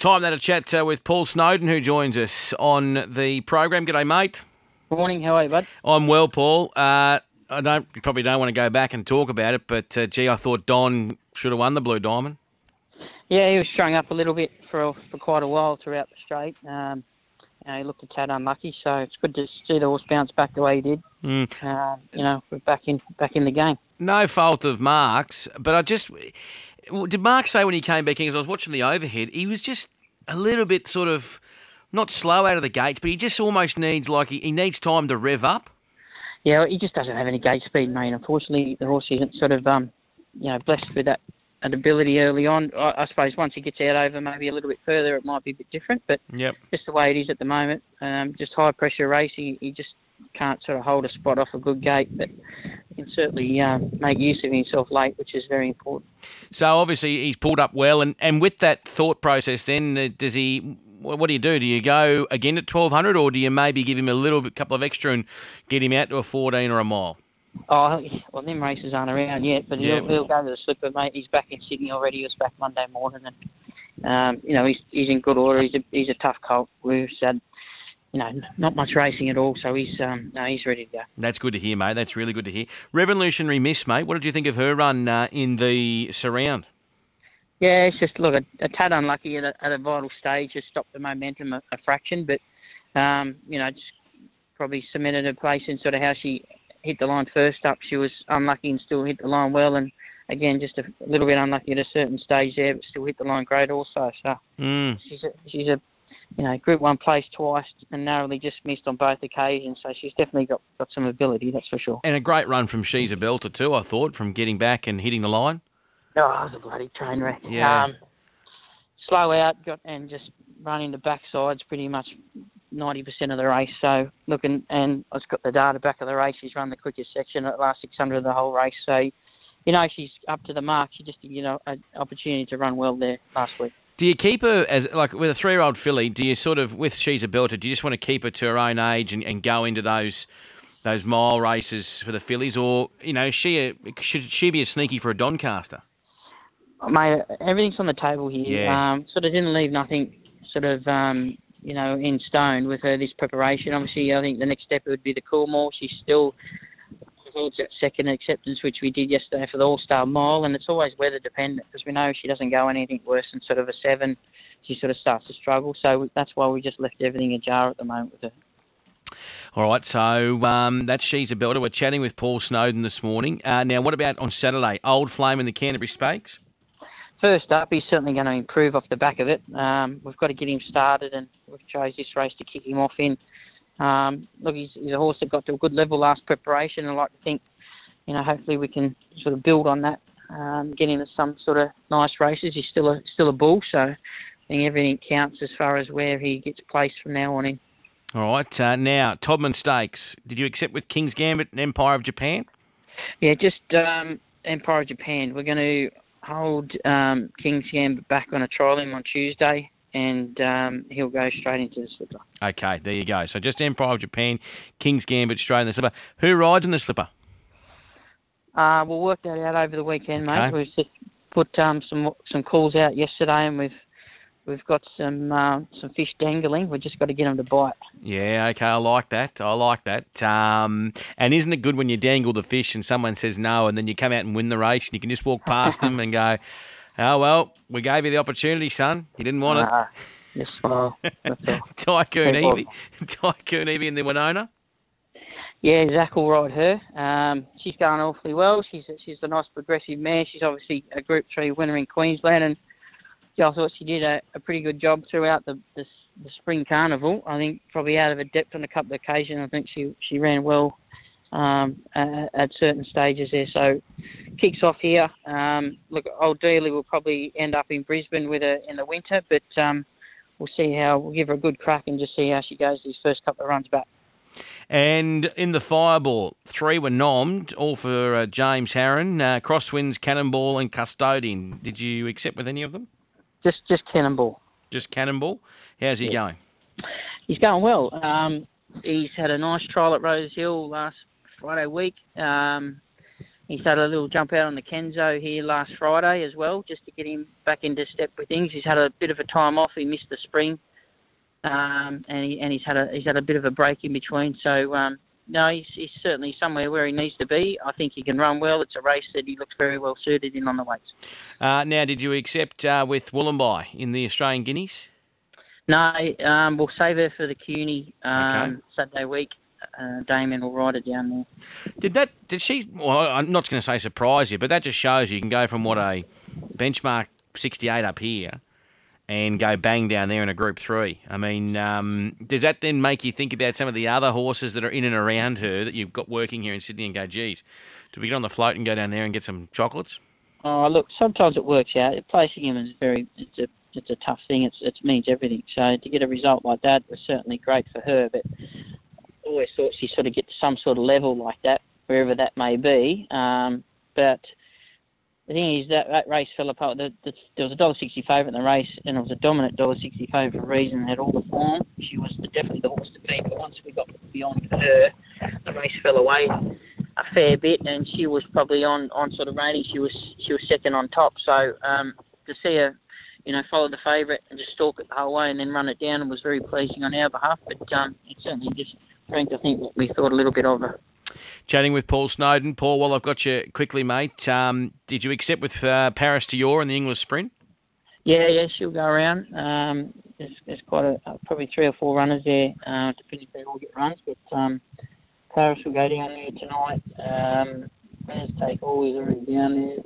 Time now to chat uh, with Paul Snowden, who joins us on the program. G'day, mate. Morning. How are you, bud? I'm well, Paul. Uh, I don't. You probably don't want to go back and talk about it, but uh, gee, I thought Don should have won the Blue Diamond. Yeah, he was showing up a little bit for for quite a while throughout the straight. Um, you know, he looked a tad unlucky, so it's good to see the horse bounce back the way he did. Mm. Uh, you know, we're back in back in the game. No fault of Mark's, but I just did Mark say when he came back in? Because I was watching the overhead, he was just a little bit sort of not slow out of the gates, but he just almost needs like he, he needs time to rev up. Yeah, he just doesn't have any gate speed, mate. Unfortunately, the horse isn't sort of um, you know blessed with that an ability early on. I, I, suppose once he gets out over maybe a little bit further, it might be a bit different. But yep. just the way it is at the moment, um, just high pressure racing, he just can't sort of hold a spot off a good gate. But can certainly uh, make use of himself late, which is very important. So obviously he's pulled up well, and, and with that thought process, then uh, does he? What do you do? Do you go again at twelve hundred, or do you maybe give him a little bit, couple of extra, and get him out to a fourteen or a mile? Oh, well, them races aren't around yet, but he'll, he'll go to the slipper, mate. He's back in Sydney already. He was back Monday morning, and um, you know he's he's in good order. He's a he's a tough colt. We've had you know not much racing at all, so he's um no, he's ready to go. That's good to hear, mate. That's really good to hear. Revolutionary Miss, mate. What did you think of her run uh, in the surround? Yeah, it's just look a, a tad unlucky at a, at a vital stage. Just stopped the momentum a, a fraction, but um, you know just probably cemented her place in sort of how she hit the line first up. She was unlucky and still hit the line well, and again just a little bit unlucky at a certain stage there, but still hit the line great also. So mm. she's a, she's a you know Group One place twice and narrowly just missed on both occasions. So she's definitely got got some ability, that's for sure. And a great run from She's a Belter too. I thought from getting back and hitting the line. Oh, it was a bloody train wreck. Yeah. Um, slow out, got and just running the backsides pretty much 90% of the race. So looking, and I've got the data back of the race. She's run the quickest section at the last 600 of the whole race. So, you know, she's up to the mark. She just, you know, an opportunity to run well there last week. Do you keep her as like with a three-year-old filly? Do you sort of with she's a belter? Do you just want to keep her to her own age and, and go into those those mile races for the fillies, or you know, she a, should she be a sneaky for a Doncaster? Mate, everything's on the table here. Yeah. Um, sort of didn't leave nothing sort of um, you know in stone with her this preparation. Obviously, I think the next step would be the Coolmore. She's still holds that second acceptance, which we did yesterday for the All Star Mile, and it's always weather dependent because we know she doesn't go anything worse than sort of a seven. She sort of starts to struggle, so that's why we just left everything ajar at the moment with her. All right, so um, that's She's a Belter. We're chatting with Paul Snowden this morning. Uh, now, what about on Saturday? Old Flame in the Canterbury Stakes? First up, he's certainly going to improve off the back of it. Um, we've got to get him started, and we've chose this race to kick him off in. Um, look, he's, he's a horse that got to a good level last preparation. I like to think, you know, hopefully we can sort of build on that, um, get into some sort of nice races. He's still a still a bull, so I think everything counts as far as where he gets placed from now on in. All right, uh, now Todman Stakes. Did you accept with King's Gambit and Empire of Japan? Yeah, just um, Empire of Japan. We're going to hold um, King's Gambit back on a trial him on Tuesday, and um, he'll go straight into the slipper. Okay, there you go. So just Empire of Japan, King's Gambit straight in the slipper. Who rides in the slipper? Uh, we'll work that out over the weekend, mate. Okay. We've just put um, some some calls out yesterday, and we've we've got some uh, some fish dangling. We've just got to get them to bite. Yeah, okay, I like that. I like that. Um, and isn't it good when you dangle the fish and someone says no, and then you come out and win the race, and you can just walk past them and go, "Oh well, we gave you the opportunity, son. You didn't want it." Uh, just smile. That's all. Tycoon Evie, Tycoon Evie, and the Wenona. Yeah, Zach will ride her. Um, she's going awfully well. She's she's a nice progressive mare. She's obviously a Group Three winner in Queensland, and yeah, I thought she did a, a pretty good job throughout the, the the spring carnival. I think probably out of her depth on a couple of occasions. I think she she ran well um, at, at certain stages there. So kicks off here. Um, look, Old Dealey will probably end up in Brisbane with her in the winter, but um, we'll see how we'll give her a good crack and just see how she goes these first couple of runs back. And in the fireball, three were nommed, all for uh, James Harron, uh, Crosswinds, Cannonball, and Custodian. Did you accept with any of them? Just just cannonball. Just Cannonball. How's he going? He's going well. Um, he's had a nice trial at Rose Hill last Friday week. Um, He's had a little jump out on the Kenzo here last Friday as well, just to get him back into step with things. He's had a bit of a time off. He missed the spring, um, and he, and he's had a he's had a bit of a break in between. So um, no, he's, he's certainly somewhere where he needs to be. I think he can run well. It's a race that he looks very well suited in on the weights. Uh, now, did you accept uh, with Wollombi in the Australian Guineas? No, um, we'll save her for the Kewney um, okay. Saturday week. Uh, Damien will ride it down there. Did that? Did she? Well, I'm not going to say surprise you, but that just shows you can go from what a benchmark 68 up here and go bang down there in a Group Three. I mean, um, does that then make you think about some of the other horses that are in and around her that you've got working here in Sydney and go, geez, do we get on the float and go down there and get some chocolates? Oh, look, sometimes it works out. Placing him is very, it's a it's a tough thing. It's it means everything. So to get a result like that was certainly great for her. But always thought she sort of get to some sort of level like that, wherever that may be. Um, but the thing is that that race fell apart. The, the, there was a dollar sixty favourite in the race, and it was a dominant dollar sixty favourite for a reason. Had all the form. She was the, definitely the horse to beat. But once we got beyond her, the race fell away a fair bit, and she was probably on on sort of rating. She was she was second on top. So um, to see her you know, follow the favourite and just stalk it the whole way and then run it down was very pleasing on our behalf. But um, it certainly just, Frank, I think we thought a little bit of. Chatting with Paul Snowden. Paul, while I've got you quickly, mate, um, did you accept with uh, Paris Dior in the English sprint? Yeah, yeah, she'll go around. Um, there's, there's quite a uh, probably three or four runners there, uh, depending if they all get runs. But um, Paris will go down there tonight. Um, take always already down there.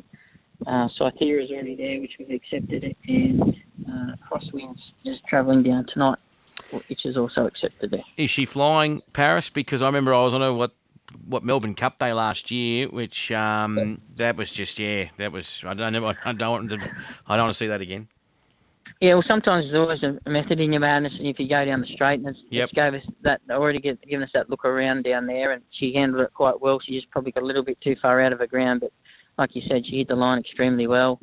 Uh, is already there, which we've accepted, and uh, Crosswinds is travelling down tonight, which is also accepted there. Is she flying Paris? Because I remember I was on a what what Melbourne Cup Day last year, which um, that was just yeah, that was I don't know I don't want to I don't want to see that again. Yeah, well, sometimes there's always a method in your madness, and if you go down the straight, and it's, yep. it's gave us that already get, given us that look around down there, and she handled it quite well. She just probably got a little bit too far out of her ground, but like you said, she hit the line extremely well.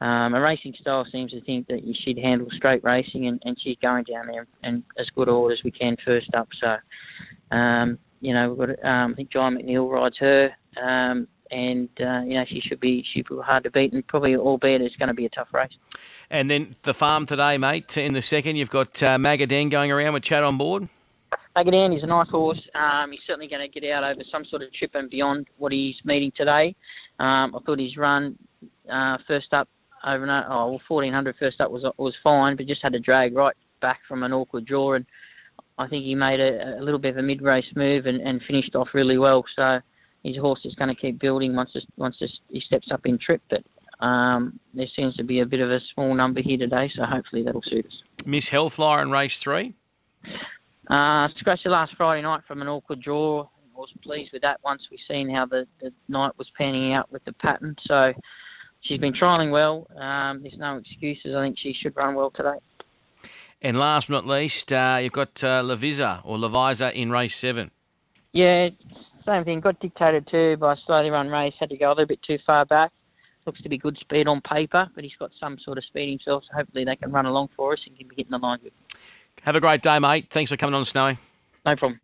Um, a racing style seems to think that you should handle straight racing, and, and she's going down there and as good order as we can first up. So, um, you know, we've got um, I think Jye McNeil rides her, um, and uh, you know she should be she be hard to beat, and probably albeit it's going to be a tough race. And then the farm today, mate. In the second, you've got uh, Magadan going around with Chad on board. Magadan is a nice horse. Um, he's certainly going to get out over some sort of trip and beyond what he's meeting today. Um, I thought his run uh, first up over oh, well, 1400 first up was was fine, but just had to drag right back from an awkward draw, and I think he made a, a little bit of a mid race move and, and finished off really well. So his horse is going to keep building once this, once this, he steps up in trip, but. Um, there seems to be a bit of a small number here today, so hopefully that'll suit us. Miss Hellflyer in race three? Uh, scratched last Friday night from an awkward draw I was pleased with that once we've seen how the, the night was panning out with the pattern. So she's been trialling well. Um, there's no excuses. I think she should run well today. And last but not least, uh, you've got uh, Lavisa or Lavisa in race seven. Yeah, same thing. Got dictated to by a slowly run race. Had to go a little bit too far back. Looks to be good speed on paper, but he's got some sort of speed himself. So hopefully they can run along for us and can be hitting the line good. Have a great day, mate. Thanks for coming on, Snowy. No problem.